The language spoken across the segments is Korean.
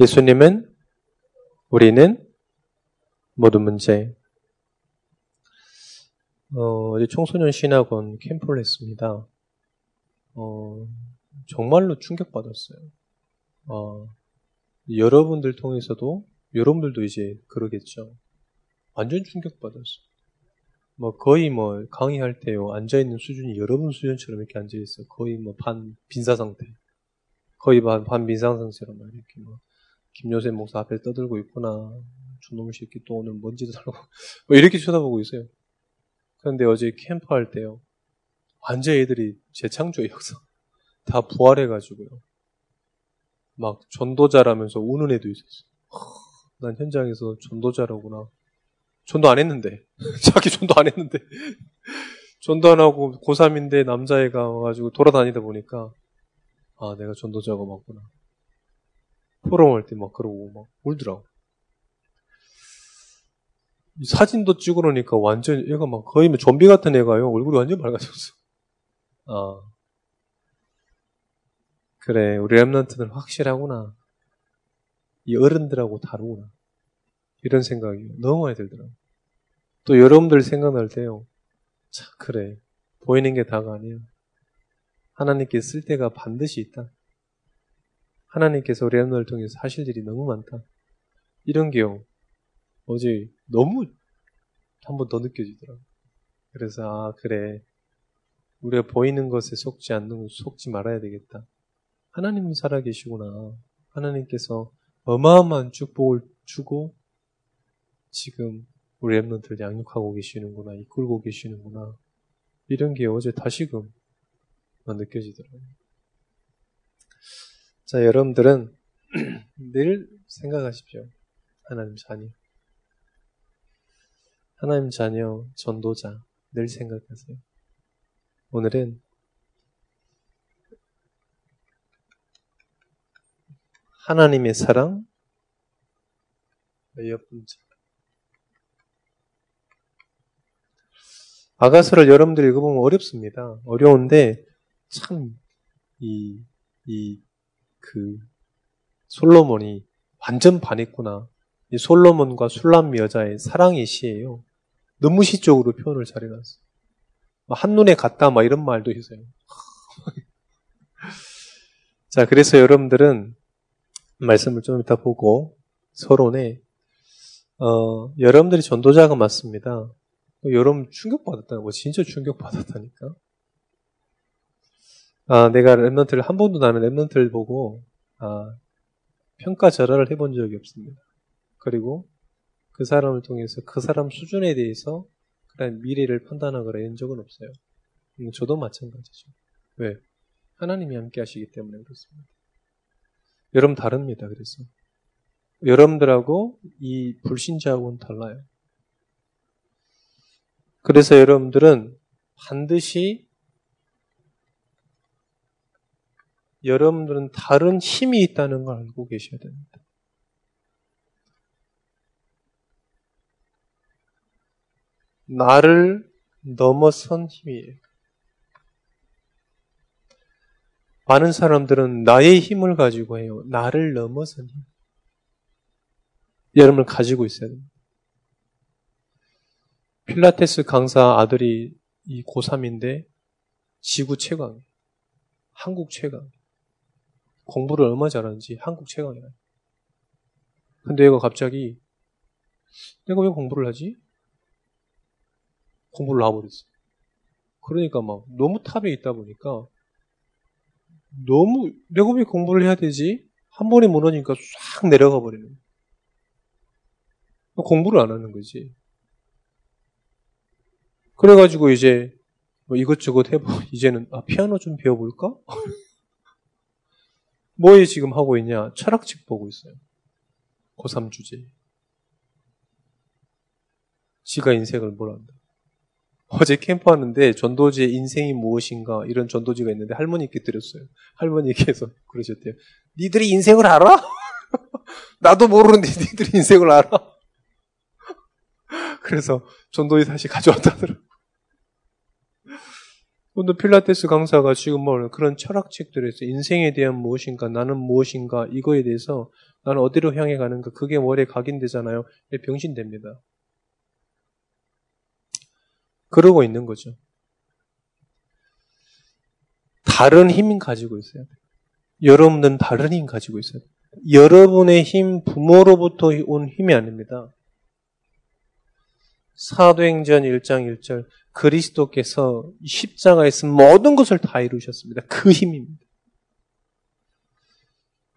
예수님은 우리는 모든 문제. 어, 어제 청소년 신학원 캠프를 했습니다. 어, 정말로 충격받았어요. 어, 여러분들 통해서도, 여러분들도 이제 그러겠죠. 완전 충격받았어요. 뭐 거의 뭐 강의할 때요 앉아있는 수준이 여러분 수준처럼 이렇게 앉아있어요. 거의 뭐 반 빈사 상태. 거의 반, 반 빈사 상태처럼 이렇게 뭐 김요셉 목사 앞에 떠들고 있구나. 저놈의 새끼 또 오늘 먼지도 달고 뭐 이렇게 쳐다보고 있어요. 그런데 어제 캠프 할 때요. 완전 애들이 재창조의 역사 다 부활해가지고요. 막 전도자라면서 우는 애도 있었어. 난 현장에서 전도자라구나. 전도 안 했는데. 자기 전도 안 했는데. 전도 안 하고 고3인데 남자애가 와가지고 돌아다니다 보니까 아 내가 전도자가 맞구나. 포럼 할 때 막 그러고 막 울더라고. 사진도 찍으러니까 완전 얘가 막 거의 뭐 좀비 같은 애가요. 얼굴이 완전 밝아졌어. 아. 그래, 우리 랩런트는 확실하구나. 이 어른들하고 다르구나. 이런 생각이 너무 많이 들더라고요. 또 여러분들 생각날 때요. 참, 그래. 보이는 게 다가 아니야. 하나님께 쓸 때가 반드시 있다. 하나님께서 우리 랩런을 통해서 하실 일이 너무 많다. 이런 게요. 어제 너무 한 번 더 느껴지더라고요. 그래서, 아, 그래. 우리가 보이는 것에 속지 않는, 속지 말아야 되겠다. 하나님은 살아계시구나. 하나님께서 어마어마한 축복을 주고 지금 우리 랩런트를 양육하고 계시는구나. 이끌고 계시는구나. 이런 게 어제 다시금 느껴지더라고요. 자, 여러분들은 늘 생각하십시오. 하나님 자녀. 하나님 자녀, 전도자, 늘 생각하세요. 오늘은 하나님의 사랑, 몇 번째. 아가서를 여러분들이 읽어보면 어렵습니다. 어려운데, 참, 이, 이, 그, 솔로몬이 완전 반했구나. 이 솔로몬과 술람 여자의 사랑의 시예요. 너무 시적으로 표현을 잘해놨어. 한눈에 갔다, 막 이런 말도 있어요. 자, 그래서 여러분들은 말씀을 좀 이따 보고 서론에 어, 여러분들이 전도자가 맞습니다. 여러분 충격받았다는 거 진짜 충격받았다니까. 아, 내가 랩런트를 한 번도 나는 랩런트를 보고 아, 평가 절하를 해본 적이 없습니다. 그리고 그 사람을 통해서 그 사람 수준에 대해서 그런 미래를 판단하거나 이런 적은 없어요. 음, 저도 마찬가지죠. 왜? 하나님이 함께 하시기 때문에 그렇습니다. 여러분 다릅니다. 그래서 여러분들하고 이 불신자하고는 달라요. 그래서 여러분들은 반드시 여러분들은 다른 힘이 있다는 걸 알고 계셔야 됩니다. 나를 넘어선 힘이에요. 많은 사람들은 나의 힘을 가지고 해요. 나를 넘어선 힘. 여러분을 가지고 있어야 됩니다. 필라테스 강사 아들이 이 고3인데 지구 최강, 한국 최강. 공부를 얼마 잘하는지 한국 최강이야. 근데 얘가 갑자기 내가 왜 공부를 하지? 공부를 놔버렸어. 그러니까 막 너무 탑에 있다 보니까 너무 내가 왜 공부를 해야 되지? 한 번에 무너지니까 싹 내려가 버리는 거야. 공부를 안 하는 거지. 그래가지고 이제 뭐 이것저것 해보, 이제는 아, 피아노 좀 배워볼까? 뭐에 지금 하고 있냐? 철학책 보고 있어요. 고3 주제. 지가 인생을 뭘 한다. 어제 캠프 하는데 전도지의 인생이 무엇인가 이런 전도지가 있는데 할머니께 드렸어요. 할머니께서 그러셨대요. 니들이 인생을 알아? 나도 모르는데 니들이 인생을 알아? 그래서 전도지 다시 가져왔다더라고. 오늘 필라테스 강사가 지금 뭐 그런 철학책들에서 인생에 대한 무엇인가, 나는 무엇인가, 이거에 대해서 나는 어디로 향해 가는가, 그게 머리에 각인되잖아요. 병신됩니다. 그러고 있는 거죠. 다른 힘 가지고 있어요. 여러분들은 다른 힘 가지고 있어요. 여러분의 힘, 부모로부터 온 힘이 아닙니다. 사도행전 1장 1절 그리스도께서 십자가에서 모든 것을 다 이루셨습니다. 그 힘입니다.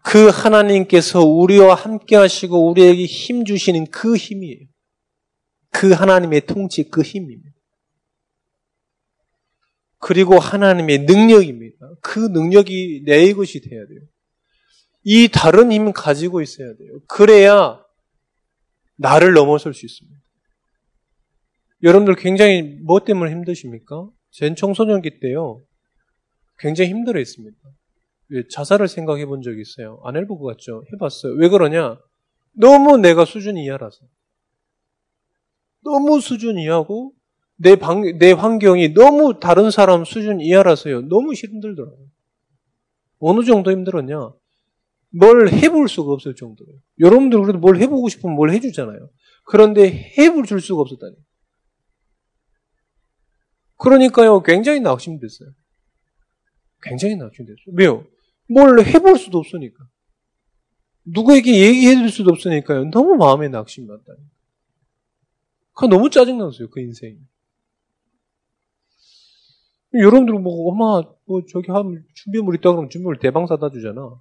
그 하나님께서 우리와 함께 하시고 우리에게 힘 주시는 그 힘이에요. 그 하나님의 통치 그 힘입니다. 그리고 하나님의 능력입니다. 그 능력이 내 것이 돼야 돼요. 이 다른 힘 가지고 있어야 돼요. 그래야 나를 넘어설 수 있습니다. 여러분들 굉장히 뭐 때문에 힘드십니까? 전 청소년기 때요. 굉장히 힘들어 했습니다. 자살을 생각해 본 적이 있어요. 안 해볼 것 같죠? 해봤어요. 왜 그러냐? 너무 내가 수준 이하라서. 너무 수준 이하고 내, 방, 내 환경이 너무 다른 사람 수준 이하라서요. 너무 힘들더라고요. 어느 정도 힘들었냐? 뭘 해볼 수가 없을 정도예요. 여러분들 그래도 뭘 해보고 싶으면 뭘 해주잖아요. 그런데 해볼 줄 수가 없었다니. 그러니까요, 굉장히 낙심 됐어요. 굉장히 낙심 됐어요. 왜요? 뭘 해볼 수도 없으니까. 누구에게 얘기해 줄 수도 없으니까요. 너무 마음에 낙심이 났다니. 그 너무 짜증났어요, 그 인생이. 여러분들 뭐 엄마 뭐 저기 하면 준비물 있다 그러면 준비물 대방 사다 주잖아.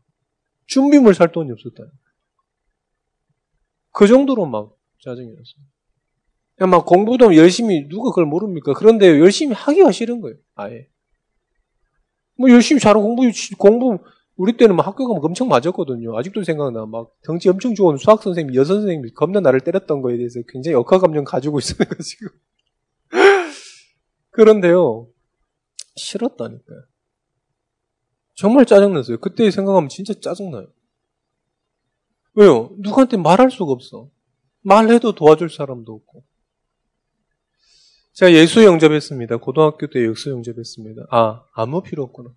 준비물 살 돈이 없었다. 그 정도로 막 짜증이 났어요. 그냥 막 공부도 열심히 누가 그걸 모릅니까? 그런데 열심히 하기가 싫은 거예요. 아예. 뭐 열심히 잘하고 공부 공부 우리 때는 막 학교 가면 엄청 맞았거든요. 아직도 생각나. 막 덩치 엄청 좋은 수학 선생님, 여선 선생님이 겁나 나를 때렸던 거에 대해서 굉장히 역학 감정 가지고 있어가지고. 그런데요. 싫었다니까요. 정말 짜증났어요. 그때 생각하면 진짜 짜증나요. 왜요? 누구한테 말할 수가 없어. 말해도 도와줄 사람도 없고. 제가 예수 영접했습니다. 고등학교 때 예수 영접했습니다. 아, 아무 필요 없구나.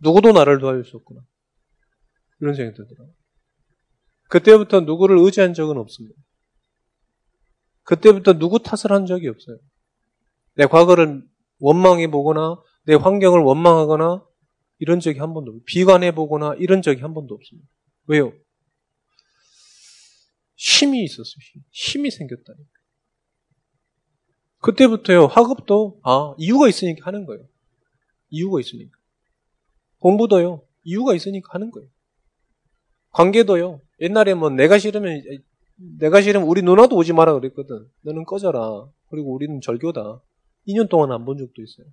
누구도 나를 도와줄 수 없구나. 이런 생각이 들더라고요. 그때부터 누구를 의지한 적은 없습니다. 그때부터 누구 탓을 한 적이 없어요. 내 과거를 원망해 보거나 내 환경을 원망하거나 이런 적이 한 번도 없어요. 비관해 보거나 이런 적이 한 번도 없습니다. 왜요? 힘이 있었어요. 힘 이 생겼다니까. 그때부터요, 학업도, 아, 이유가 있으니까 하는 거예요. 이유가 있으니까. 공부도요, 이유가 있으니까 하는 거예요. 관계도요, 옛날에 뭐 내가 싫으면, 내가 싫으면 우리 누나도 오지 마라 그랬거든. 너는 꺼져라. 그리고 우리는 절교다. 2년 동안 안 본 적도 있어요.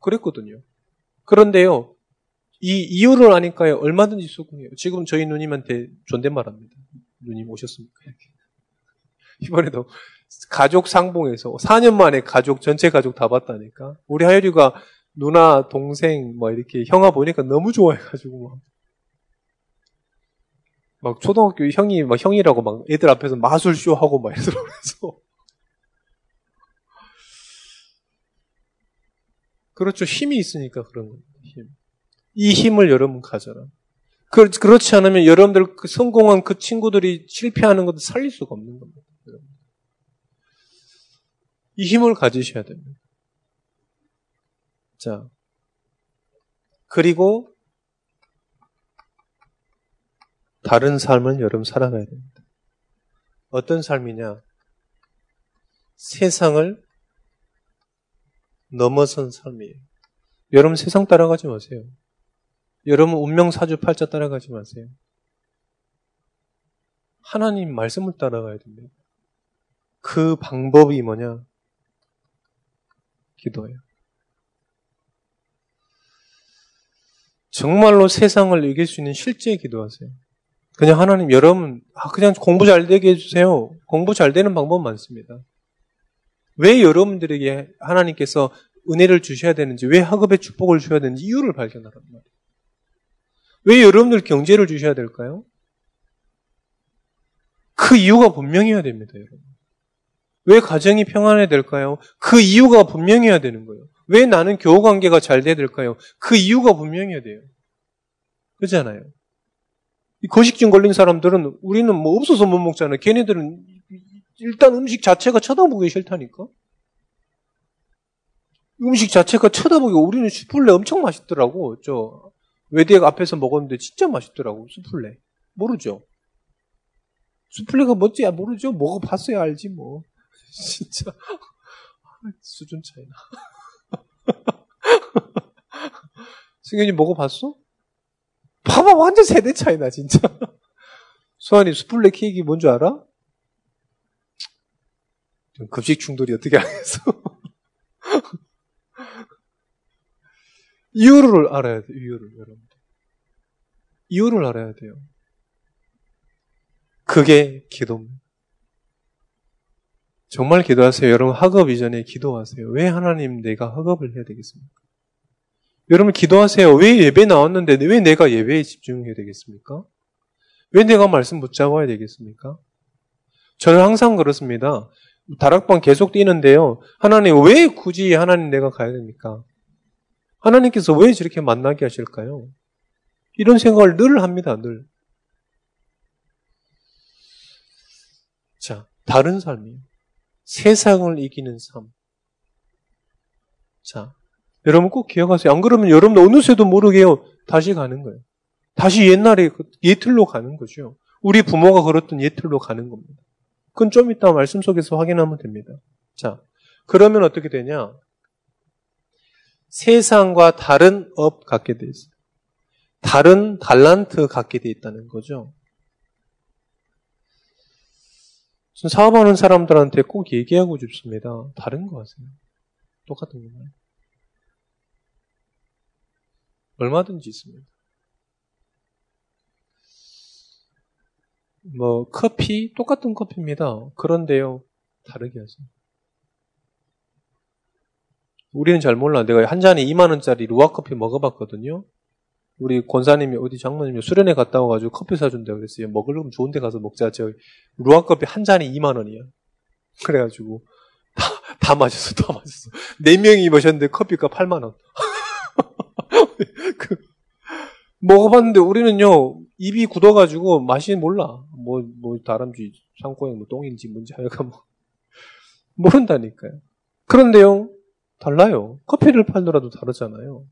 그랬거든요. 그런데요, 이 이유를 아니까요, 얼마든지 수긍해요. 지금 저희 누님한테 존댓말 합니다. 누님 오셨습니까? 이번에도 가족 상봉에서 4년 만에 가족, 전체 가족 다 봤다니까. 우리 하율이가 누나, 동생, 뭐 이렇게 형아 보니까 너무 좋아해가지고 막. 막 초등학교 형이 막 형이라고 막 애들 앞에서 마술쇼 하고 막 그래서 그렇죠. 힘이 있으니까 그런 겁니다. 힘. 이 힘을 여러분 가져라. 그, 그렇지 않으면 여러분들 그 성공한 그 친구들이 실패하는 것도 살릴 수가 없는 겁니다. 이 힘을 가지셔야 됩니다. 자, 그리고 다른 삶을 여러분 살아가야 됩니다. 어떤 삶이냐? 세상을 넘어선 삶이에요. 여러분 세상 따라가지 마세요. 여러분 운명 사주 팔자 따라가지 마세요. 하나님 말씀을 따라가야 됩니다. 그 방법이 뭐냐? 기도예요. 정말로 세상을 이길 수 있는 실제 기도하세요. 그냥 하나님 여러분 아, 그냥 공부 잘 되게 해주세요. 공부 잘 되는 방법 많습니다. 왜 여러분들에게 하나님께서 은혜를 주셔야 되는지, 왜 학업의 축복을 주셔야 되는지 이유를 발견하란 말이에요. 왜 여러분들 경제를 주셔야 될까요? 그 이유가 분명해야 됩니다, 여러분. 왜 가정이 평안해야 될까요? 그 이유가 분명해야 되는 거예요. 왜 나는 교우 관계가 잘 돼야 될까요? 그 이유가 분명해야 돼요. 그렇잖아요. 거식증 걸린 사람들은 우리는 뭐 없어서 못 먹잖아요. 걔네들은 일단 음식 자체가 쳐다보기 싫다니까. 음식 자체가 쳐다보기 우리는 수플레 엄청 맛있더라고. 저 외대학 앞에서 먹었는데 진짜 맛있더라고. 수플레. 모르죠? 수플레가 뭔지 야 모르죠? 먹어봤어야 알지 뭐. 진짜 수준 차이나. 승현이 먹어봤어? 봐봐 완전 세대 차이나 진짜. 수환이 수플레 케이크 뭔 줄 알아? 급식 충돌이 어떻게 하겠어? 이유를 알아야 돼요. 이유를 여러분들. 이유를 알아야 돼요. 그게 기도입니다. 정말 기도하세요. 여러분 학업 이전에 기도하세요. 왜 하나님 내가 학업을 해야 되겠습니까? 여러분 기도하세요. 왜 예배 나왔는데 왜 내가 예배에 집중해야 되겠습니까? 왜 내가 말씀 붙잡아야 되겠습니까? 저는 항상 그렇습니다. 다락방 계속 뛰는데요. 하나님 왜 굳이 하나님 내가 가야 됩니까? 하나님께서 왜 저렇게 만나게 하실까요? 이런 생각을 늘 합니다, 늘. 자, 다른 삶이에요. 세상을 이기는 삶. 자, 여러분 꼭 기억하세요. 안 그러면 여러분 어느새도 모르게요. 다시 가는 거예요. 다시 옛날에 그 옛 틀로 가는 거죠. 우리 부모가 걸었던 옛 틀로 가는 겁니다. 그건 좀 이따 말씀 속에서 확인하면 됩니다. 자, 그러면 어떻게 되냐? 세상과 다른 업 갖게 돼 있어요. 다른 달란트 갖게 돼 있다는 거죠. 사업하는 사람들한테 꼭 얘기하고 싶습니다. 다른 거 하세요. 똑같은 거예요. 얼마든지 있습니다. 뭐 커피 똑같은 커피입니다. 그런데요 다르게 하세요. 우리는 잘 몰라. 내가 한 잔에 2만 원짜리 루아 커피 먹어봤거든요. 우리 권사님이 어디 장모님이 수련회 갔다 와가지고 커피 사준다고 그랬어요. 먹으려면 좋은 데 가서 먹자. 저 루아 커피 한 잔에 2만 원이야. 그래가지고 다, 다 마셨어. 다 마셨어. 4명이 마셨는데 커피가 8만 원. 그, 먹어봤는데 우리는요 입이 굳어가지고 맛이 몰라. 뭐, 뭐, 다람쥐, 상고양, 뭐, 똥인지 뭔지 하여간 뭐, 모른다니까요. 그런데요, 달라요. 커피를 팔더라도 다르잖아요.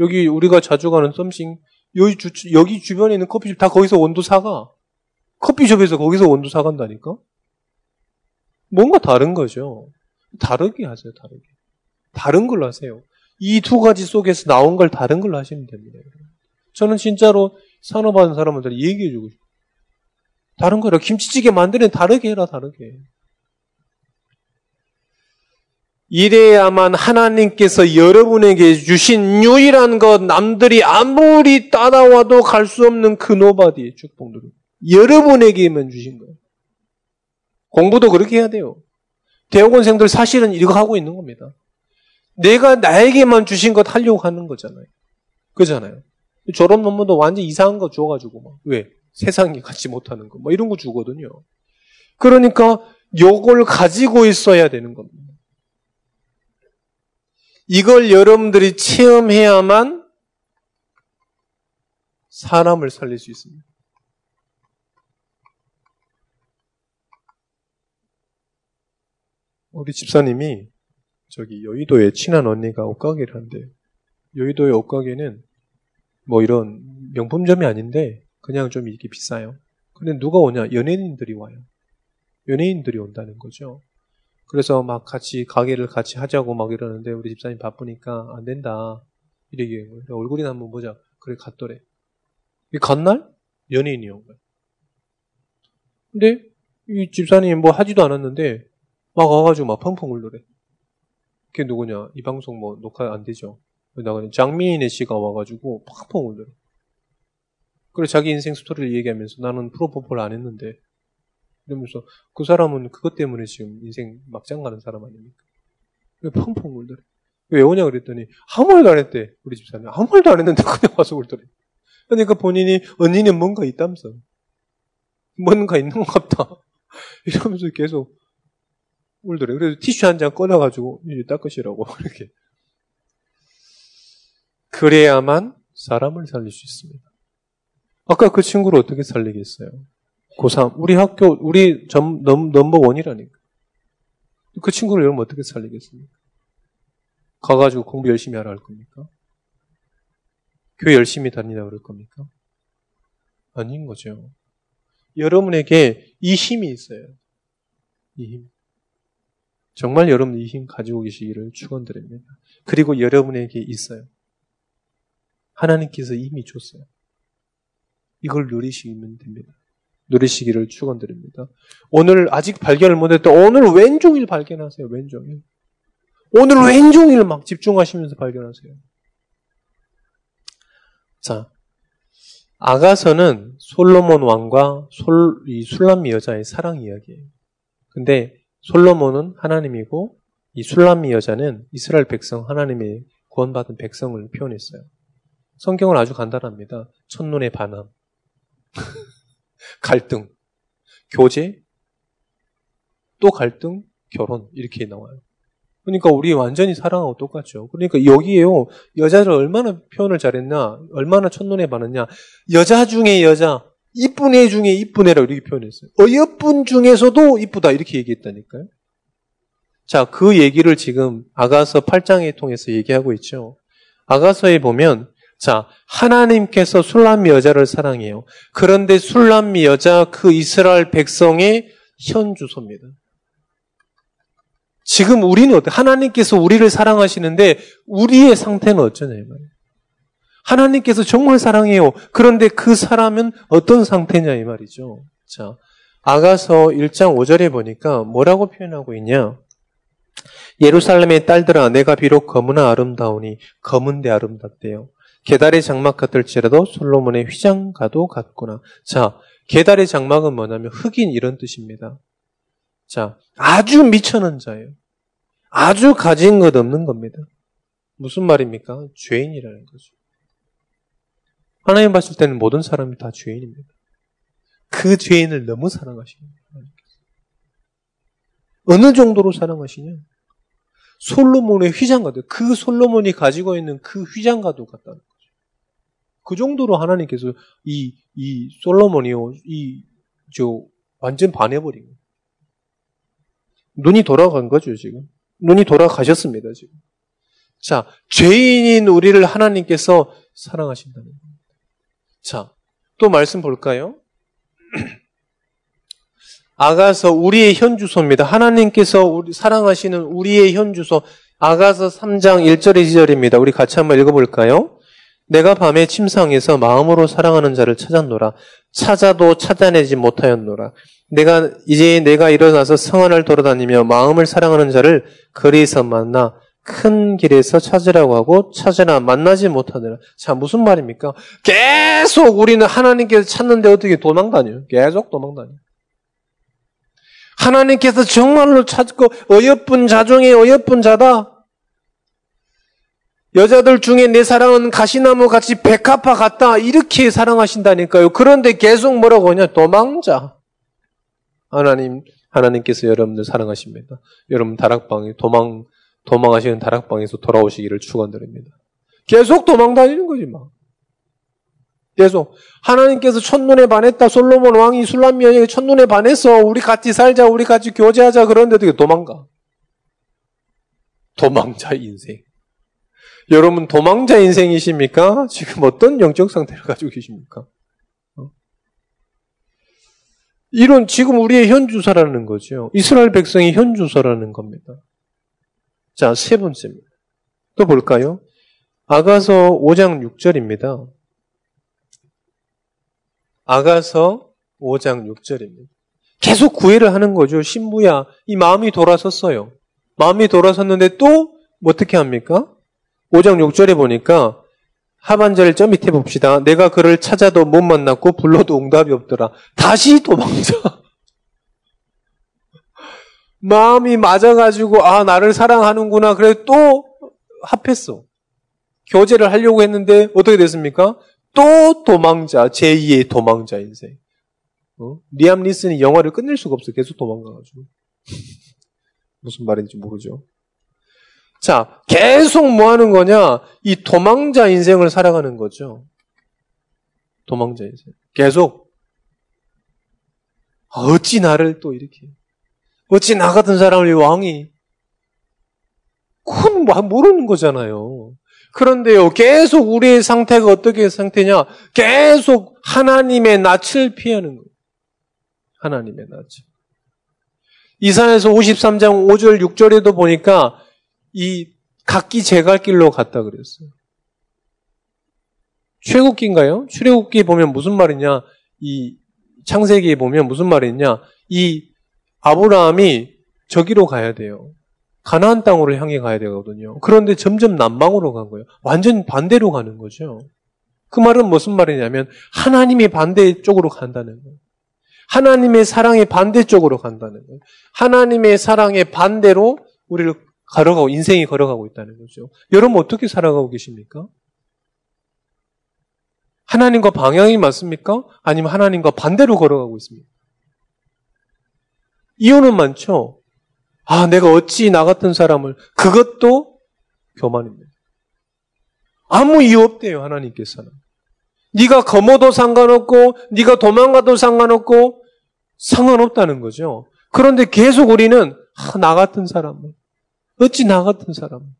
여기 우리가 자주 가는 썸씽, 여기, 주, 여기 주변에 있는 커피숍 다 거기서 원두 사가. 커피숍에서 거기서 원두 사간다니까? 뭔가 다른 거죠. 다르게 하세요, 다르게. 다른 걸로 하세요. 이 두 가지 속에서 나온 걸 다른 걸로 하시면 됩니다. 저는 진짜로 사업하는 사람한테 얘기해주고 싶어요. 다른 거라 김치찌개 만드는 다르게 해라, 다르게. 이래야만 하나님께서 여러분에게 주신 유일한 것, 남들이 아무리 따라와도 갈 수 없는 그 nobody의 축복들을 여러분에게만 주신 거예요. 공부도 그렇게 해야 돼요. 대학원생들 사실은 이거 하고 있는 겁니다. 내가 나에게만 주신 것 하려고 하는 거잖아요. 그잖아요. 졸업 논문도 완전 이상한 거 줘가지고 막 왜? 세상이 갖지 못하는 거, 뭐 이런 거 주거든요. 그러니까 요걸 가지고 있어야 되는 겁니다. 이걸 여러분들이 체험해야만 사람을 살릴 수 있습니다. 우리 집사님이 저기 여의도에 친한 언니가 옷가게를 한대. 여의도의 옷가게는 뭐 이런 명품점이 아닌데 그냥 좀 이렇게 비싸요. 근데 누가 오냐? 연예인들이 와요. 연예인들이 온다는 거죠. 그래서 막 같이 가게를 같이 하자고 막 이러는데 우리 집사님 바쁘니까 안 된다. 이렇게 얼굴이나 한번 보자. 그래 갔더래. 이 간날 연예인이 온 거야. 근데 이 집사님 뭐 하지도 않았는데 막 와가지고 막 펑펑 울더래. 그게 누구냐? 이 방송 뭐 녹화 안 되죠. 나가 장미인의 씨가 와가지고 팍팍 울더래. 그래 자기 인생 스토리를 얘기하면서 나는 프로포폴 안 했는데 이러면서 그 사람은 그것 때문에 지금 인생 막장 가는 사람 아닙니까? 왜 펑펑 울더래. 왜 오냐 그랬더니 아무 말도 안 했대 우리 집사님 아무 말도 안 했는데 그냥 와서 울더래. 그러니까 본인이 언니는 뭔가 있다면서 뭔가 있는 것 같다 이러면서 계속 울더래. 그래서 티슈 한 장 꺼내가지고 이제 닦으시라고 이렇게. 그래야만 사람을 살릴 수 있습니다. 아까 그 친구를 어떻게 살리겠어요? 고3. 우리 학교, 우리 점, 넘, 넘버 원이라니까. 그 친구를 여러분 어떻게 살리겠습니까? 가가지고 공부 열심히 하라 할 겁니까? 교회 열심히 다니라 그럴 겁니까? 아닌 거죠. 여러분에게 이 힘이 있어요. 이 힘. 정말 여러분 이 힘 가지고 계시기를 축원드립니다. 그리고 여러분에게 있어요. 하나님께서 이미 줬어요. 이걸 누리시면 됩니다. 누리시기를 축원드립니다. 오늘 아직 발견을 못했던 오늘 왼종일 발견하세요. 왼종일. 오늘 왼종일 막 집중하시면서 발견하세요. 자, 아가서는 솔로몬 왕과 솔, 이 술람미 여자의 사랑 이야기예요. 근데 솔로몬은 하나님이고 이 술람미 여자는 이스라엘 백성 하나님의 구원받은 백성을 표현했어요. 성경은 아주 간단합니다. 첫눈에 반함, 갈등, 교제, 또 갈등, 결혼 이렇게 나와요. 그러니까 우리 완전히 사랑하고 똑같죠. 그러니까 여기에요. 여자를 얼마나 표현을 잘했나, 얼마나 첫눈에 반했냐. 여자 중에 여자, 이쁜 애 중에 이쁜 애라고 이렇게 표현했어요. 어여쁜 중에서도 이쁘다 이렇게 얘기했다니까요. 자, 그 얘기를 지금 아가서 8장에 통해서 얘기하고 있죠. 아가서에 보면 자, 하나님께서 술람미 여자를 사랑해요. 그런데 술람미 여자 그 이스라엘 백성의 현 주소입니다. 지금 우리는 어때? 하나님께서 우리를 사랑하시는데 우리의 상태는 어쩌냐. 하나님께서 정말 사랑해요. 그런데 그 사람은 어떤 상태냐 이 말이죠. 자, 아가서 1장 5절에 보니까 뭐라고 표현하고 있냐? 예루살렘의 딸들아 내가 비록 검으나 아름다우니 검은데 아름답대요. 계달의 장막 같을지라도 솔로몬의 휘장가도 같구나. 자, 계달의 장막은 뭐냐면 흑인 이런 뜻입니다. 자, 아주 미천한 자예요. 아주 가진 것 없는 겁니다. 무슨 말입니까? 죄인이라는 거죠. 하나님 봤을 때는 모든 사람이 다 죄인입니다. 그 죄인을 너무 사랑하십니다. 어느 정도로 사랑하시냐? 솔로몬의 휘장가도 그 솔로몬이 가지고 있는 그 휘장가도 거죠. 그 정도로 하나님께서 이, 이 솔로몬이요, 이, 저, 완전 반해버린 거예요. 눈이 돌아간 거죠, 지금. 눈이 돌아가셨습니다, 지금. 자, 죄인인 우리를 하나님께서 사랑하신다는 겁니다. 자, 또 말씀 볼까요? 아가서 우리의 현주소입니다. 하나님께서 우리, 사랑하시는 우리의 현주소. 아가서 3장 1절의 지절입니다. 우리 같이 한번 읽어볼까요? 내가 밤에 침상에서 마음으로 사랑하는 자를 찾았노라. 찾아도 찾아내지 못하였노라. 내가 이제 내가 일어나서 성안을 돌아다니며 마음을 사랑하는 자를 거리에서 만나 큰 길에서 찾으라고 하고 찾으나 만나지 못하더라. 자, 무슨 말입니까? 계속 우리는 하나님께서 찾는데 어떻게 도망다녀요? 계속 도망다녀요. 하나님께서 정말로 찾고 어여쁜 자중에 어여쁜 자다. 여자들 중에 내 사랑은 가시나무 같이 백합화 같다. 이렇게 사랑하신다니까요. 그런데 계속 뭐라고 하냐? 도망자. 하나님, 하나님께서 여러분들 사랑하십니다. 여러분 다락방에 도망, 도망하시는 다락방에서 돌아오시기를 축원드립니다. 계속 도망 다니는 거지 막. 계속 하나님께서 첫눈에 반했다. 솔로몬 왕이 술람미 여에게 첫눈에 반했어. 우리 같이 살자. 우리 같이 교제하자. 그런데 어떻게 도망가? 도망자 인생. 여러분 도망자 인생이십니까? 지금 어떤 영적 상태를 가지고 계십니까? 어? 이런 지금 우리의 현주사라는 거죠. 이스라엘 백성이 현주사라는 겁니다. 자, 세 번째입니다. 또 볼까요? 아가서 5장 6절입니다. 아가서 5장 6절입니다. 계속 구애를 하는 거죠. 신부야, 이 마음이 돌아섰어요. 마음이 돌아섰는데 또 어떻게 합니까? 5장 6절에 보니까 하반절을 저 밑에 봅시다. 내가 그를 찾아도 못 만났고 불러도 응답이 없더라. 다시 도망쳐. 마음이 맞아가지고 아 나를 사랑하는구나. 그래 또 합했어. 교제를 하려고 했는데 어떻게 됐습니까? 또 도망자 제2의 도망자 인생. 어? 리암 리슨이 영화를 끝낼 수가 없어. 계속 도망가가지고. 무슨 말인지 모르죠. 자, 계속 뭐 하는 거냐? 이 도망자 인생을 살아가는 거죠. 도망자 인생. 계속. 어찌 나를 또 이렇게. 어찌 나 같은 사람을 왕이. 그건 뭐 모르는 거잖아요. 그런데요, 계속 우리의 상태가 어떻게 상태냐? 계속 하나님의 낯을 피하는 거예요. 하나님의 낯을. 이사에서 53장 5절, 6절에도 보니까 이 각기 제 갈 길로 갔다 그랬어요. 출애굽기인가요? 출애굽기 보면 무슨 말이냐? 이 창세기에 보면 무슨 말이냐? 이 아브라함이 저기로 가야 돼요. 가나안 땅으로 향해 가야 되거든요. 그런데 점점 남방으로 간 거예요. 완전 반대로 가는 거죠. 그 말은 무슨 말이냐면 하나님의 반대 쪽으로 간다는 거예요. 하나님의 사랑의 반대 쪽으로 간다는 거예요. 하나님의 사랑의 반대로 우리를 걸어가고 인생이 걸어가고 있다는 거죠. 여러분 어떻게 살아가고 계십니까? 하나님과 방향이 맞습니까? 아니면 하나님과 반대로 걸어가고 있습니까? 이유는 많죠. 아, 내가 어찌 나 같은 사람을 그것도 교만입니다. 아무 이유 없대요 하나님께서는. 네가 거머도 상관없고 네가 도망가도 상관없고 상관없다는 거죠. 그런데 계속 우리는 아, 나 같은 사람을 어찌 나 같은 사람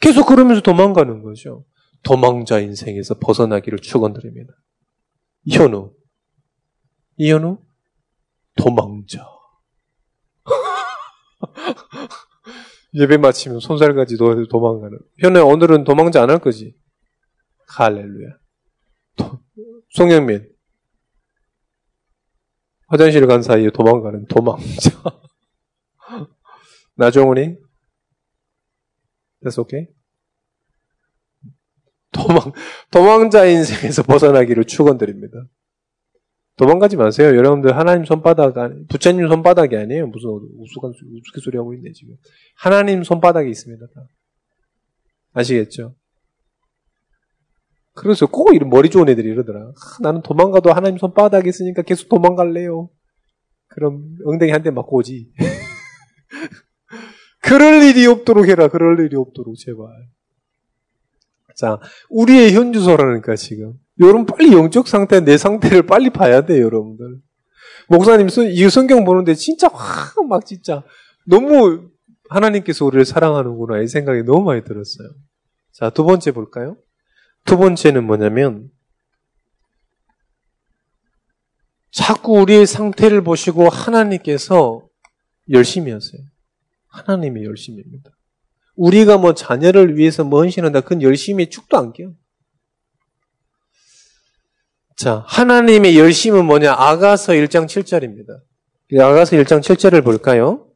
계속 그러면서 도망가는 거죠. 도망자 인생에서 벗어나기를 축원드립니다. 이현우, 이현우, 도망자. 예배 마치면 손살까지 도망가는. 현우 오늘은 도망자 안 할 거지? 할렐루야. 송영민. 화장실 간 사이에 도망가는 도망자. 나정훈이? That's okay? 도망, 도망자 인생에서 벗어나기를 축원드립니다. 도망가지 마세요. 여러분들 하나님 손바닥, 부처님 손바닥이 아니에요. 무슨 우스갯, 우스갯소리 하고 있네, 지금. 하나님 손바닥이 있습니다. 아시겠죠? 그래서 꼭 이런 머리 좋은 애들이 이러더라. 아, 나는 도망가도 하나님 손바닥이 있으니까 계속 도망갈래요. 그럼 엉덩이 한 대 맞고 오지. 그럴 일이 없도록 해라. 그럴 일이 없도록 제발. 자, 우리의 현주소라니까 지금. 여러분 빨리 영적 상태, 내 상태를 빨리 봐야 돼요, 여러분들. 목사님 이 성경 보는데 진짜 확 막 진짜 너무 하나님께서 우리를 사랑하는구나 이 생각이 너무 많이 들었어요. 자, 두 번째 볼까요? 두 번째는 뭐냐면 자꾸 우리의 상태를 보시고 하나님께서 열심히 하세요. 하나님이 열심입니다. 우리가 뭐 자녀를 위해서 뭐 헌신한다. 그건 열심히 축도 안 껴. 자, 하나님의 열심은 뭐냐? 아가서 1장 7절입니다. 아가서 1장 7절을 볼까요?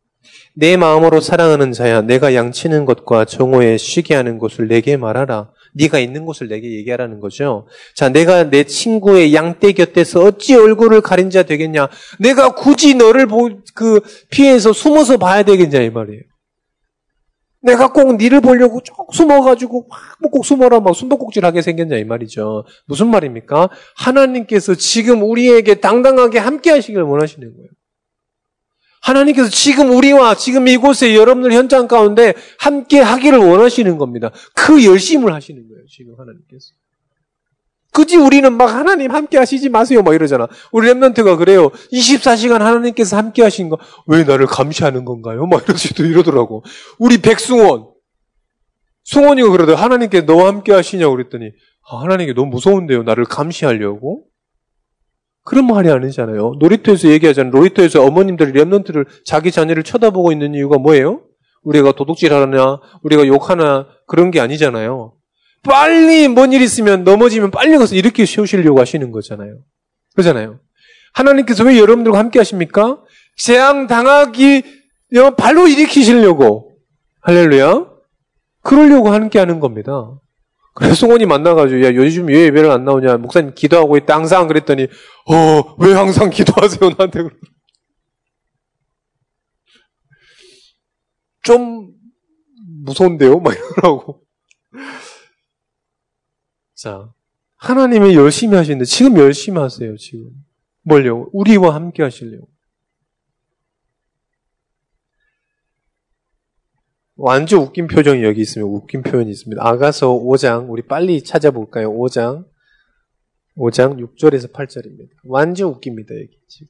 내 마음으로 사랑하는 자야, 내가 양치는 것과 정오에 쉬게 하는 곳을 내게 말하라. 네가 있는 곳을 내게 얘기하라는 거죠. 자, 내가 내 친구의 양떼 곁에서 어찌 얼굴을 가린 자 되겠냐? 내가 굳이 너를 보, 그 피해서 숨어서 봐야 되겠냐 이 말이에요. 내가 꼭 니를 보려고 쭉 숨어가지고 막꼭 숨어라 막 숨바꼭질하게 생겼냐 이 말이죠. 무슨 말입니까? 하나님께서 지금 우리에게 당당하게 함께 하시길 원하시는 거예요. 하나님께서 지금 우리와 지금 이곳에 여러분들 현장 가운데 함께 하기를 원하시는 겁니다. 그 열심을 하시는 거예요. 지금 하나님께서. 그지 우리는 막 하나님 함께 하시지 마세요 막 이러잖아. 우리 랩런트가 그래요. 24시간 하나님께서 함께 하신 거 왜 나를 감시하는 건가요? 막 이러시도 이러더라고. 우리 백승원 승원이가 그러더 하나님께 너와 함께 하시냐고 그랬더니 아, 하나님께 너무 무서운데요. 나를 감시하려고. 그런 말이 아니잖아요. 놀이터에서 얘기하잖아요. 놀이터에서 어머님들이 랩런트를 자기 자녀를 쳐다보고 있는 이유가 뭐예요? 우리가 도둑질 하느냐, 우리가 욕하나 그런 게 아니잖아요. 빨리 뭔 일 있으면 넘어지면 빨리 가서 이렇게 세우시려고 하시는 거잖아요. 그러잖아요. 하나님께서 왜 여러분들과 함께 하십니까? 재앙 당하기 발로 일으키시려고 할렐루야. 그러려고 함께 하는 겁니다. 그래서 송원이 만나가지고 야 요즘 왜 예배를 안 나오냐 목사님 기도하고 있다 항상 그랬더니 어 왜 항상 기도하세요 나한테 좀 무서운데요 막 이러라고 자, 하나님이 열심히 하시는데 지금 열심히 하세요, 지금. 뭘요? 우리와 함께 하시려고. 완전 웃긴 표정이 여기 있으면 웃긴 표현이 있습니다. 아가서 5장, 우리 빨리 찾아볼까요? 5장. 5장 6절에서 8절입니다. 완전 웃깁니다, 여기. 지금.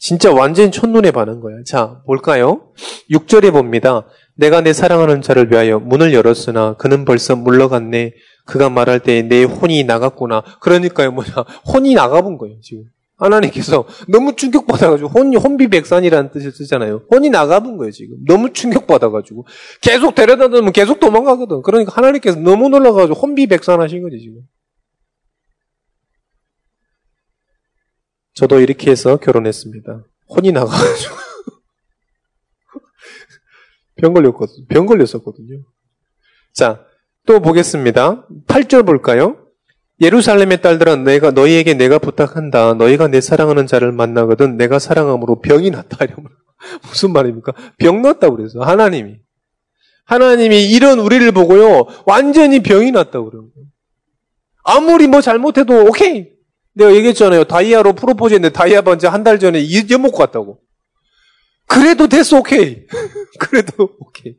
진짜 완전 첫눈에 반한 거야. 자, 볼까요? 6절에 봅니다. 내가 내 사랑하는 자를 위하여 문을 열었으나 그는 벌써 물러갔네. 그가 말할 때 내 혼이 나갔구나. 그러니까요, 뭐냐. 혼이 나가본 거예요, 지금. 하나님께서 너무 충격받아가지고 혼, 혼비백산이라는 뜻을 쓰잖아요. 혼이 나가본 거예요, 지금. 너무 충격받아가지고. 계속 데려다 놓으면 계속 도망가거든. 그러니까 하나님께서 너무 놀라가지고 혼비백산 하신 거지, 지금. 저도 이렇게 해서 결혼했습니다. 혼이 나가가지고. 병 걸렸거든요. 병 걸렸었거든요. 자, 또 보겠습니다. 8절 볼까요? 예루살렘의 딸들아 내가 너희에게 내가 부탁한다. 너희가 내 사랑하는 자를 만나거든 내가 사랑함으로 병이 났다. 이러면 무슨 말입니까? 병 났다 그래서 하나님이 하나님이 이런 우리를 보고요 완전히 병이 났다 그러는 거예요. 아무리 뭐 잘못해도 오케이. 내가 얘기했잖아요. 다이아로 프로포즈했는데 다이아 반지 한 달 전에 잊어먹고 갔다고. 그래도 됐어 오케이. 그래도 오케이.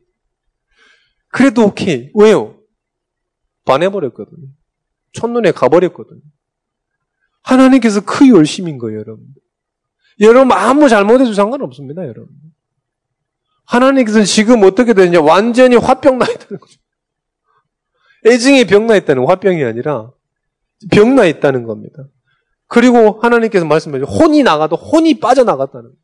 그래도 오케이. 왜요? 반해버렸거든요. 첫눈에 가버렸거든요. 하나님께서 그 열심인 거예요, 여러분. 여러분 아무 잘못해도 상관없습니다, 여러분. 하나님께서는 지금 어떻게 되느냐 완전히 화병 나 있다는 거죠. 애증에 병나 있다는 화병이 아니라 병 나 있다는 겁니다. 그리고 하나님께서 말씀하죠. 혼이 나가도 혼이 빠져나갔다는 거예요.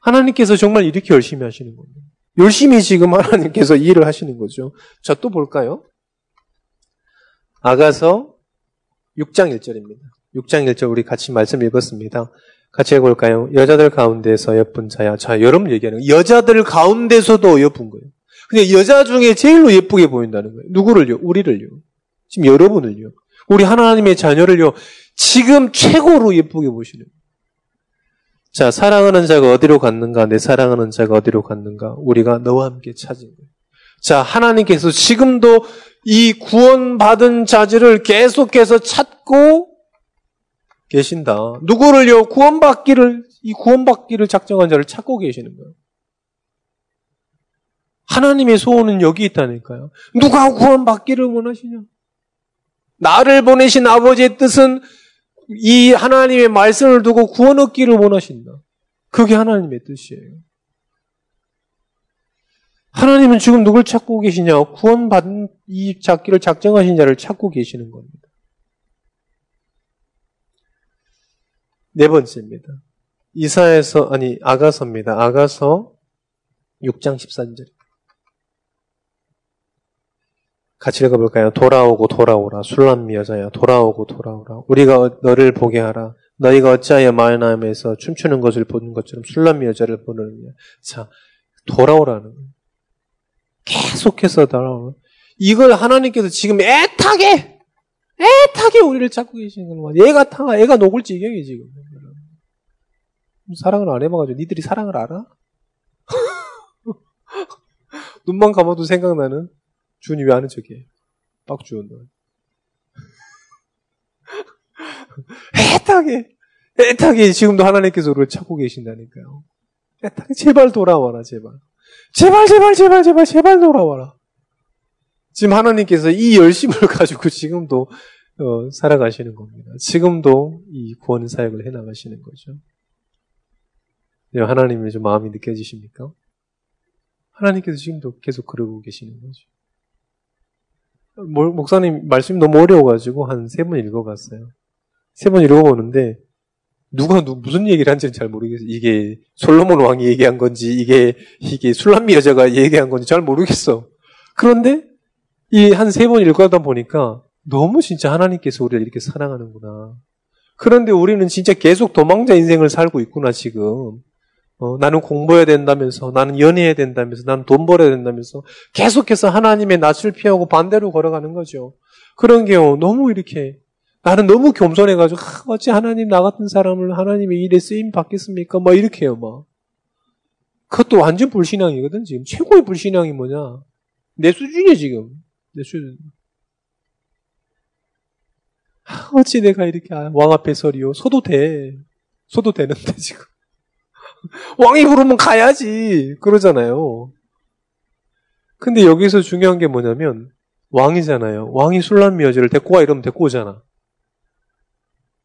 하나님께서 정말 이렇게 열심히 하시는 겁니다. 열심히 지금 하나님께서 일을 하시는 거죠. 자, 또 볼까요? 아가서 6장 1절입니다. 6장 1절 우리 같이 말씀 읽었습니다. 같이 해볼까요? 여자들 가운데서 예쁜 자야. 자, 여러분 얘기하는 거예요. 여자들 가운데서도 예쁜 거예요. 근데 여자 중에 제일로 예쁘게 보인다는 거예요. 누구를요? 우리를요. 지금 여러분을요. 우리 하나님의 자녀를요. 지금 최고로 예쁘게 보시는 거예요. 자, 사랑하는 자가 어디로 갔는가? 내 사랑하는 자가 어디로 갔는가? 우리가 너와 함께 찾은 거예요. 자, 하나님께서 지금도 이 구원받은 자들을 계속해서 찾고 계신다. 누구를요? 구원받기를, 이 구원받기를 작정한 자를 찾고 계시는 거예요. 하나님의 소원은 여기 있다니까요. 누가 구원받기를 원하시냐? 나를 보내신 아버지의 뜻은 이 하나님의 말씀을 두고 구원 얻기를 원하신다. 그게 하나님의 뜻이에요. 하나님은 지금 누굴 찾고 계시냐? 구원받은 이 찾기를 작정하신 자를 찾고 계시는 겁니다. 네 번째입니다. 이사에서, 아니, 아가서입니다. 아가서 6장 14절. 같이 읽어볼까요? 돌아오고 돌아오라. 술람미 여자야. 돌아오고 돌아오라. 우리가 너를 보게 하라. 너희가 어찌하여 마을나임에서 춤추는 것을 보는 것처럼 술람미 여자를 보느냐. 자, 돌아오라는 거예요. 계속해서 돌아오는 이걸 하나님께서 지금 애타게 애타게 우리를 찾고 계시는 거예요. 애가 타가 애가 녹을 지경이 지금. 사랑을 안 해봐가지고 니들이 사랑을 알아? 눈만 감아도 생각나는 준이 왜 아는 척해? 빡주원 너. 애타게 애타게 지금도 하나님께서 우리를 찾고 계신다니까요. 애타게 제발 돌아와라 제발. 제발 제발 제발 제발 제발 돌아와라. 지금 하나님께서 이 열심을 가지고 지금도 어, 살아가시는 겁니다. 지금도 이 구원 사역을 해 나가시는 거죠. 네, 하나님의 좀 마음이 느껴지십니까? 하나님께서 지금도 계속 그러고 계시는 거죠. 목사님 말씀이 너무 어려워가지고 한 세 번 읽어봤어요. 세 번 읽어보는데 누가 누, 무슨 얘기를 한지는 잘 모르겠어요. 이게 솔로몬 왕이 얘기한 건지 이게 이게 술람미 여자가 얘기한 건지 잘 모르겠어. 그런데 이 한 세 번 읽어다 보니까 너무 진짜 하나님께서 우리를 이렇게 사랑하는구나. 그런데 우리는 진짜 계속 도망자 인생을 살고 있구나 지금. 어, 나는 공부해야 된다면서, 나는 연애해야 된다면서, 나는 돈 벌어야 된다면서, 계속해서 하나님의 낯을 피하고 반대로 걸어가는 거죠. 그런 경우 너무 이렇게, 나는 너무 겸손해가지고, 아, 어찌 하나님 나 같은 사람을 하나님의 일에 쓰임 받겠습니까? 막 이렇게 해요, 막. 그것도 완전 불신앙이거든, 지금. 최고의 불신앙이 뭐냐? 내 수준이야, 지금. 내 수준. 아, 어찌 내가 이렇게 왕 앞에 서리요? 서도 돼. 서도 되는데, 지금. 왕이 부르면 가야지. 그러잖아요. 근데 여기서 중요한 게 뭐냐면 왕이잖아요. 왕이 술람미 여자를 데리고 와 이러면 데리고 오잖아.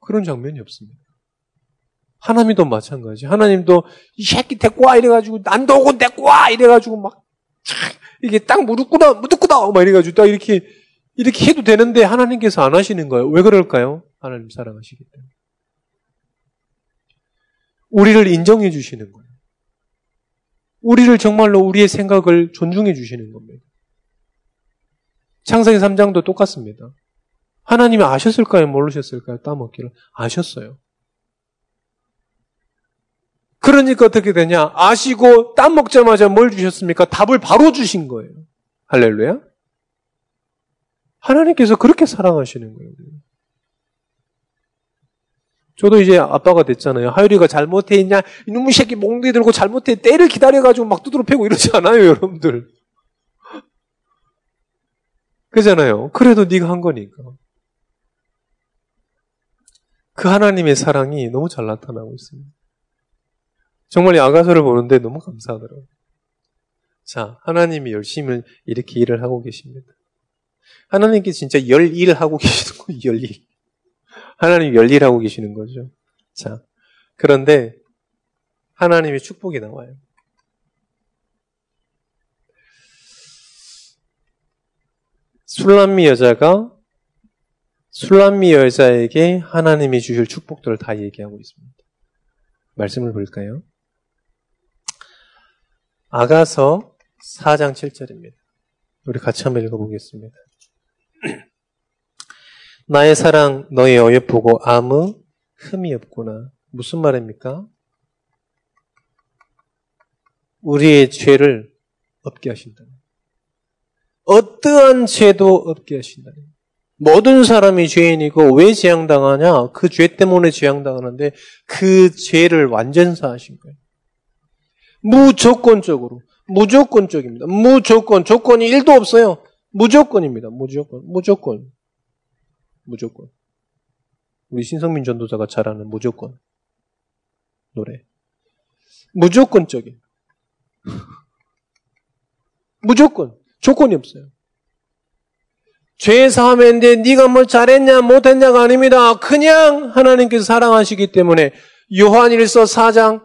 그런 장면이 없습니다. 하나님도 마찬가지. 하나님도 이 새끼 데리고 와 이래가지고 난도 오고 데리고 와 이래가지고 막 이게 딱 무릎 꿇어 무릎 꿇어 막 이래가지고 딱 이렇게 이렇게 해도 되는데 하나님께서 안 하시는 거예요. 왜 그럴까요? 하나님 사랑하시기 때문에. 우리를 인정해 주시는 거예요. 우리를 정말로 우리의 생각을 존중해 주시는 겁니다. 창세기 3장도 똑같습니다. 하나님이 아셨을까요? 모르셨을까요? 따먹기를. 아셨어요. 그러니까 어떻게 되냐? 아시고 따먹자마자 뭘 주셨습니까? 답을 바로 주신 거예요. 할렐루야. 하나님께서 그렇게 사랑하시는 거예요. 저도 이제 아빠가 됐잖아요. 하율이가 잘못해 있냐? 이놈의 새끼 몽둥이 들고 잘못해 때를 기다려가지고 막 두드러 패고 이러지 않아요, 여러분들. 그잖아요. 그래도 네가 한 거니까. 그 하나님의 사랑이 너무 잘 나타나고 있습니다. 정말 아가서를 보는데 너무 감사하더라고요. 자, 하나님이 열심히 이렇게 일을 하고 계십니다. 하나님께 진짜 열일 하고 계시는 거예요, 열일. 하나님 열일하고 계시는 거죠. 자, 그런데 하나님의 축복이 나와요. 술람미 여자가 술람미 여자에게 하나님이 주실 축복들을 다 얘기하고 있습니다. 말씀을 볼까요? 아가서 4장 7절입니다. 우리 같이 한번 읽어보겠습니다. 나의 사랑 너의 어여쁘고 아무 흠이 없구나. 무슨 말입니까? 우리의 죄를 없게 하신다. 어떠한 죄도 없게 하신다. 모든 사람이 죄인이고 왜 재앙당하냐? 그 죄 때문에 재앙당하는데 그 죄를 완전 사하신 거예요. 무조건적으로. 무조건적입니다. 무조건. 조건이 1도 없어요. 무조건입니다. 무조건. 무조건. 무조건. 우리 신성민 전도자가 잘하는 무조건. 노래. 무조건적인. 무조건. 조건이 없어요. 죄 사함했는데 네가 뭘 잘했냐 못했냐가 아닙니다. 그냥 하나님께서 사랑하시기 때문에 요한일서 4장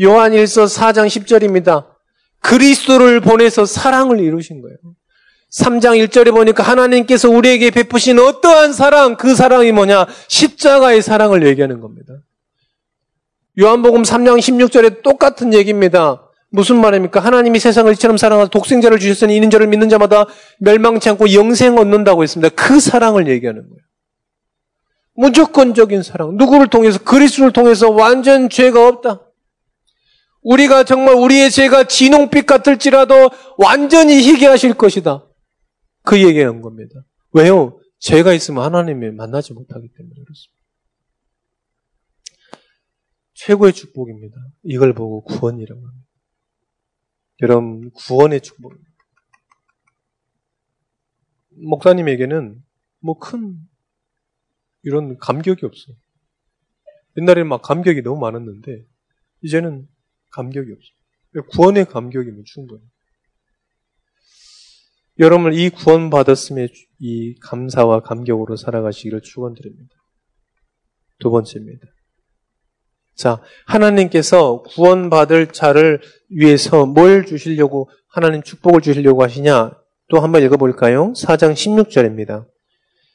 요한일서 4장 10절입니다. 그리스도를 보내서 사랑을 이루신 거예요. 3장 1절에 보니까 하나님께서 우리에게 베푸신 어떠한 사랑, 그 사랑이 뭐냐? 십자가의 사랑을 얘기하는 겁니다. 요한복음 3장 16절에 똑같은 얘기입니다. 무슨 말입니까? 하나님이 세상을 이처럼 사랑하사 독생자를 주셨으니 이는 저를 믿는 자마다 멸망치 않고 영생 얻는다고 했습니다. 그 사랑을 얘기하는 거예요. 무조건적인 사랑. 누구를 통해서? 그리스도를 통해서 완전 죄가 없다. 우리가 정말 우리의 죄가 진홍빛 같을지라도 완전히 희게 하실 것이다. 그 얘기한 겁니다. 왜요? 죄가 있으면 하나님을 만나지 못하기 때문에 그렇습니다. 최고의 축복입니다. 이걸 보고 구원이라고 합니다. 여러분, 구원의 축복입니다. 목사님에게는 뭐 큰 이런 감격이 없어요. 옛날에는 막 감격이 너무 많았는데, 이제는 감격이 없어요. 구원의 감격이면 충분해. 여러분 이 구원 받았음에 이 감사와 감격으로 살아가시기를 축원드립니다. 두 번째입니다. 자, 하나님께서 구원받을 자를 위해서 뭘 주시려고 하나님 축복을 주시려고 하시냐? 또 한번 읽어볼까요? 4장 16절입니다.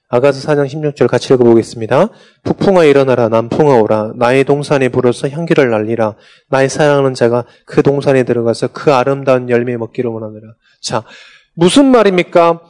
아가서 4장 16절 같이 읽어보겠습니다. 북풍아 일어나라 남풍아 오라 나의 동산에 불어서 향기를 날리라 나의 사랑하는 자가 그 동산에 들어가서 그 아름다운 열매 먹기를 원하느라 자 무슨 말입니까?